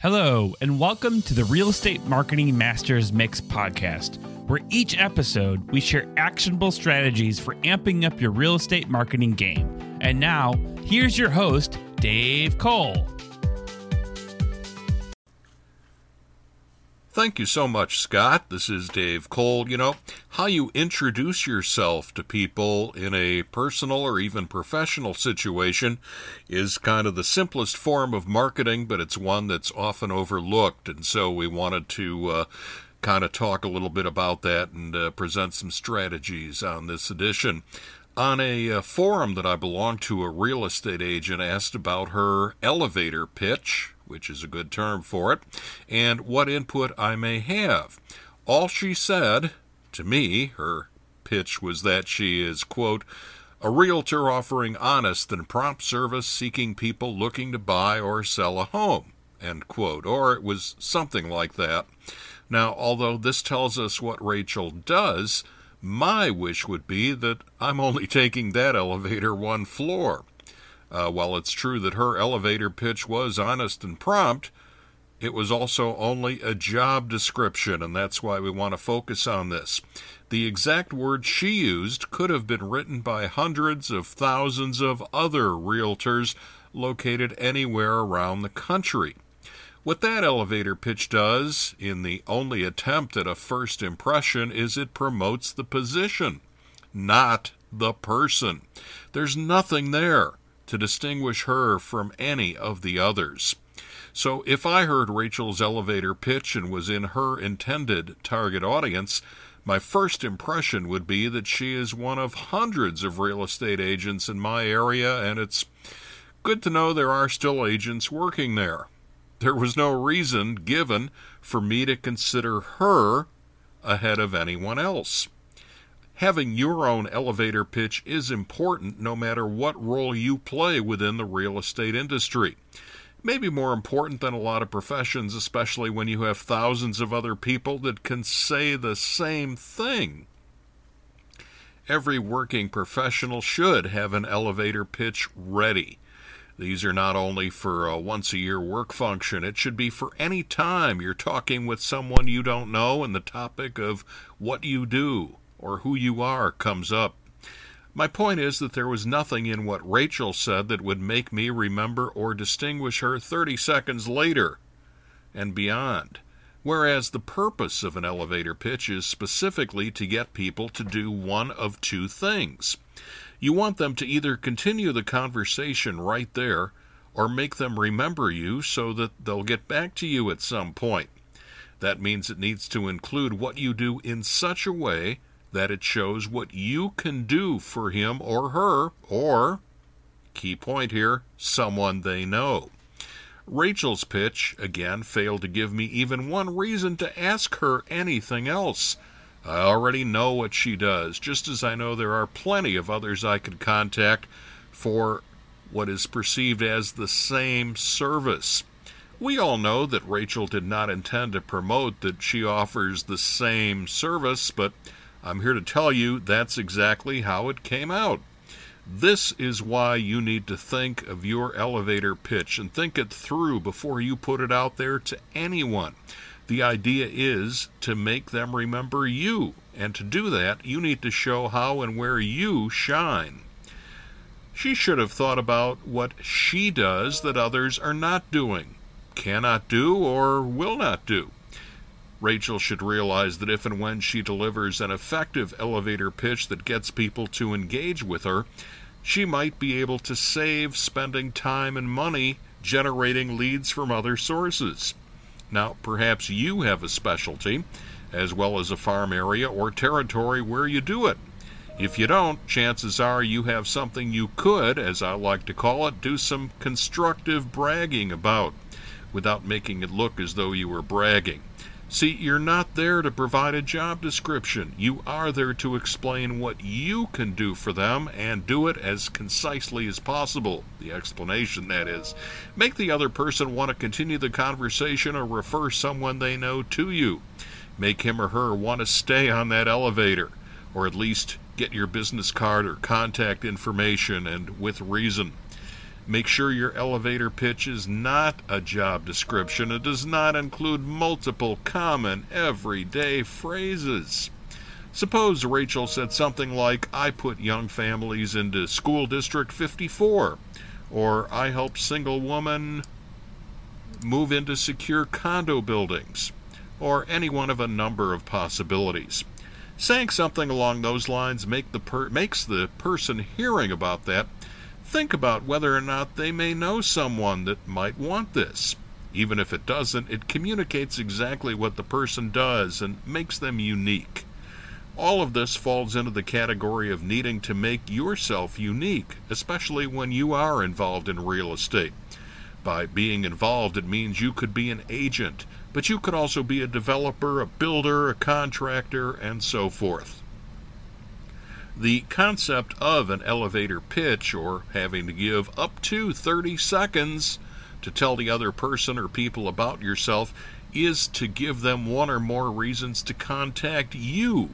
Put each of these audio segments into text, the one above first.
Hello, and welcome to the Real Estate Marketing Masters Mix podcast, where each episode we share actionable strategies for amping up your real estate marketing game. And now, here's your host, Dave Cole. Thank you so much, Scott. This is Dave Cole. You know, how you introduce yourself to people in a personal or even professional situation is kind of the simplest form of marketing, but it's one that's often overlooked. And so we wanted to uh, kind of talk a little bit about that and uh, present some strategies on this edition. On a uh, forum that I belong to, a real estate agent asked about her elevator pitch which is a good term for it, and what input I may have. All she said to me, her pitch was that she is, quote, a realtor offering honest and prompt service seeking people looking to buy or sell a home, end quote, or it was something like that. Now, although this tells us what Rachel does, my wish would be that I'm only taking that elevator one floor. Uh, while it's true that her elevator pitch was honest and prompt, it was also only a job description, and that's why we want to focus on this. The exact words she used could have been written by hundreds of thousands of other realtors located anywhere around the country. What that elevator pitch does, in the only attempt at a first impression, is it promotes the position, not the person. There's nothing there to distinguish her from any of the others. So if I heard Rachel's elevator pitch and was in her intended target audience, my first impression would be that she is one of hundreds of real estate agents in my area, and it's good to know there are still agents working there. There was no reason given for me to consider her ahead of anyone else. Having your own elevator pitch is important no matter what role you play within the real estate industry. Maybe more important than a lot of professions, especially when you have thousands of other people that can say the same thing. Every working professional should have an elevator pitch ready. These are not only for a once a year work function, it should be for any time you're talking with someone you don't know and the topic of what you do or who you are comes up. My point is that there was nothing in what Rachel said that would make me remember or distinguish her 30 seconds later and beyond. Whereas the purpose of an elevator pitch is specifically to get people to do one of two things. You want them to either continue the conversation right there or make them remember you so that they'll get back to you at some point. That means it needs to include what you do in such a way that it shows what you can do for him or her, or, key point here, someone they know. Rachel's pitch, again, failed to give me even one reason to ask her anything else. I already know what she does, just as I know there are plenty of others I could contact for what is perceived as the same service. We all know that Rachel did not intend to promote that she offers the same service, but I'm here to tell you that's exactly how it came out. This is why you need to think of your elevator pitch and think it through before you put it out there to anyone. The idea is to make them remember you, and to do that, you need to show how and where you shine. She should have thought about what she does that others are not doing, cannot do, or will not do. Rachel should realize that if and when she delivers an effective elevator pitch that gets people to engage with her, she might be able to save spending time and money generating leads from other sources. Now, perhaps you have a specialty, as well as a farm area or territory where you do it. If you don't, chances are you have something you could, as I like to call it, do some constructive bragging about, without making it look as though you were bragging. See, you're not there to provide a job description. You are there to explain what you can do for them and do it as concisely as possible. The explanation, that is. Make the other person want to continue the conversation or refer someone they know to you. Make him or her want to stay on that elevator, or at least get your business card or contact information and with reason. Make sure your elevator pitch is not a job description. It does not include multiple common everyday phrases. Suppose Rachel said something like, I put young families into School District 54, or I help single women move into secure condo buildings, or any one of a number of possibilities. Saying something along those lines make the per- makes the person hearing about that think about whether or not they may know someone that might want this. Even if it doesn't, it communicates exactly what the person does and makes them unique. All of this falls into the category of needing to make yourself unique, especially when you are involved in real estate. By being involved, it means you could be an agent, but you could also be a developer, a builder, a contractor, and so forth. The concept of an elevator pitch, or having to give up to 30 seconds to tell the other person or people about yourself, is to give them one or more reasons to contact you,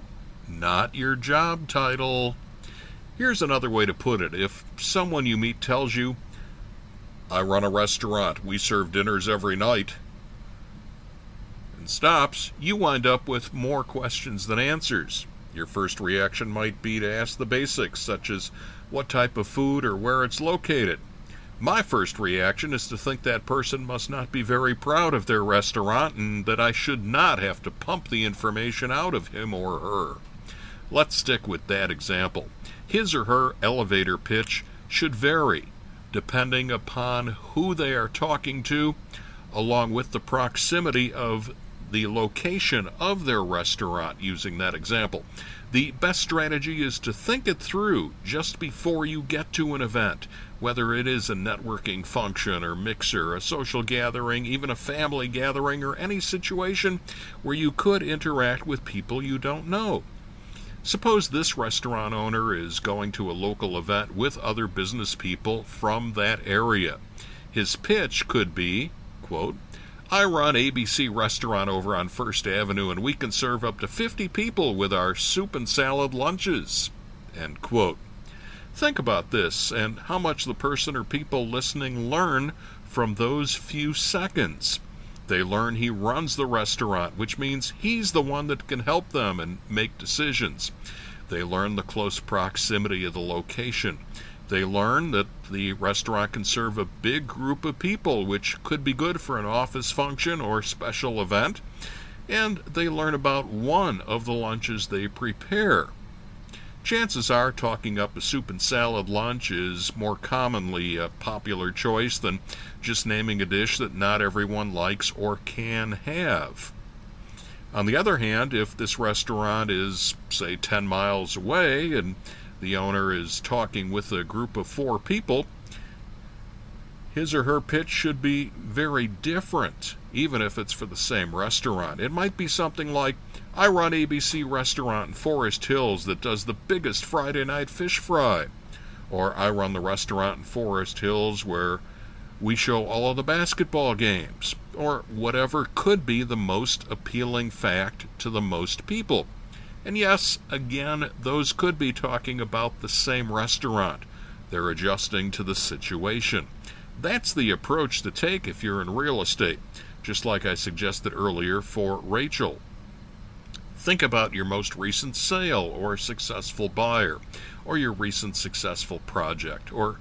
not your job title. Here's another way to put it if someone you meet tells you, I run a restaurant, we serve dinners every night, and stops, you wind up with more questions than answers. Your first reaction might be to ask the basics, such as what type of food or where it's located. My first reaction is to think that person must not be very proud of their restaurant and that I should not have to pump the information out of him or her. Let's stick with that example. His or her elevator pitch should vary depending upon who they are talking to, along with the proximity of the location of their restaurant using that example. The best strategy is to think it through just before you get to an event, whether it is a networking function or mixer, a social gathering, even a family gathering, or any situation where you could interact with people you don't know. Suppose this restaurant owner is going to a local event with other business people from that area. His pitch could be, quote, I run ABC Restaurant over on First Avenue, and we can serve up to 50 people with our soup and salad lunches. End quote. Think about this and how much the person or people listening learn from those few seconds. They learn he runs the restaurant, which means he's the one that can help them and make decisions. They learn the close proximity of the location. They learn that the restaurant can serve a big group of people, which could be good for an office function or special event. And they learn about one of the lunches they prepare. Chances are talking up a soup and salad lunch is more commonly a popular choice than just naming a dish that not everyone likes or can have. On the other hand, if this restaurant is, say, 10 miles away and the owner is talking with a group of four people, his or her pitch should be very different, even if it's for the same restaurant. It might be something like I run ABC Restaurant in Forest Hills that does the biggest Friday night fish fry. Or I run the restaurant in Forest Hills where we show all of the basketball games. Or whatever could be the most appealing fact to the most people. And yes, again, those could be talking about the same restaurant. They're adjusting to the situation. That's the approach to take if you're in real estate, just like I suggested earlier for Rachel. Think about your most recent sale or successful buyer, or your recent successful project, or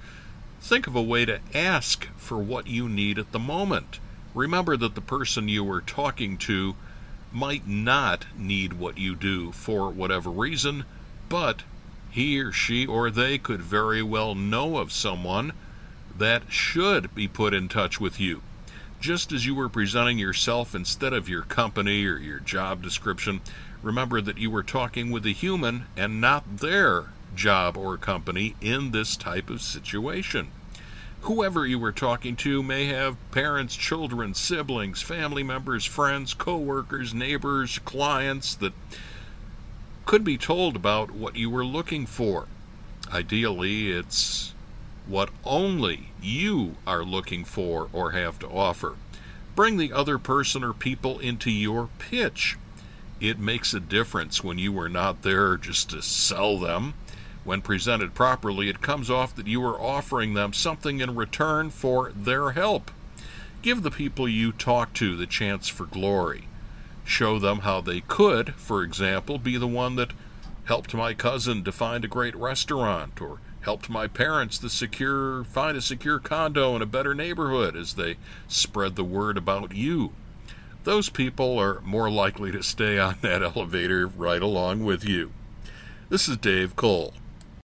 think of a way to ask for what you need at the moment. Remember that the person you were talking to might not need what you do for whatever reason, but he or she or they could very well know of someone that should be put in touch with you. Just as you were presenting yourself instead of your company or your job description, remember that you were talking with a human and not their job or company in this type of situation. Whoever you were talking to may have parents, children, siblings, family members, friends, co workers, neighbors, clients that could be told about what you were looking for. Ideally, it's what only you are looking for or have to offer. Bring the other person or people into your pitch. It makes a difference when you are not there just to sell them When presented properly, it comes off that you are offering them something in return for their help. Give the people you talk to the chance for glory. Show them how they could, for example, be the one that helped my cousin to find a great restaurant or helped my parents to secure find a secure condo in a better neighborhood as they spread the word about you. Those people are more likely to stay on that elevator right along with you. This is Dave Cole.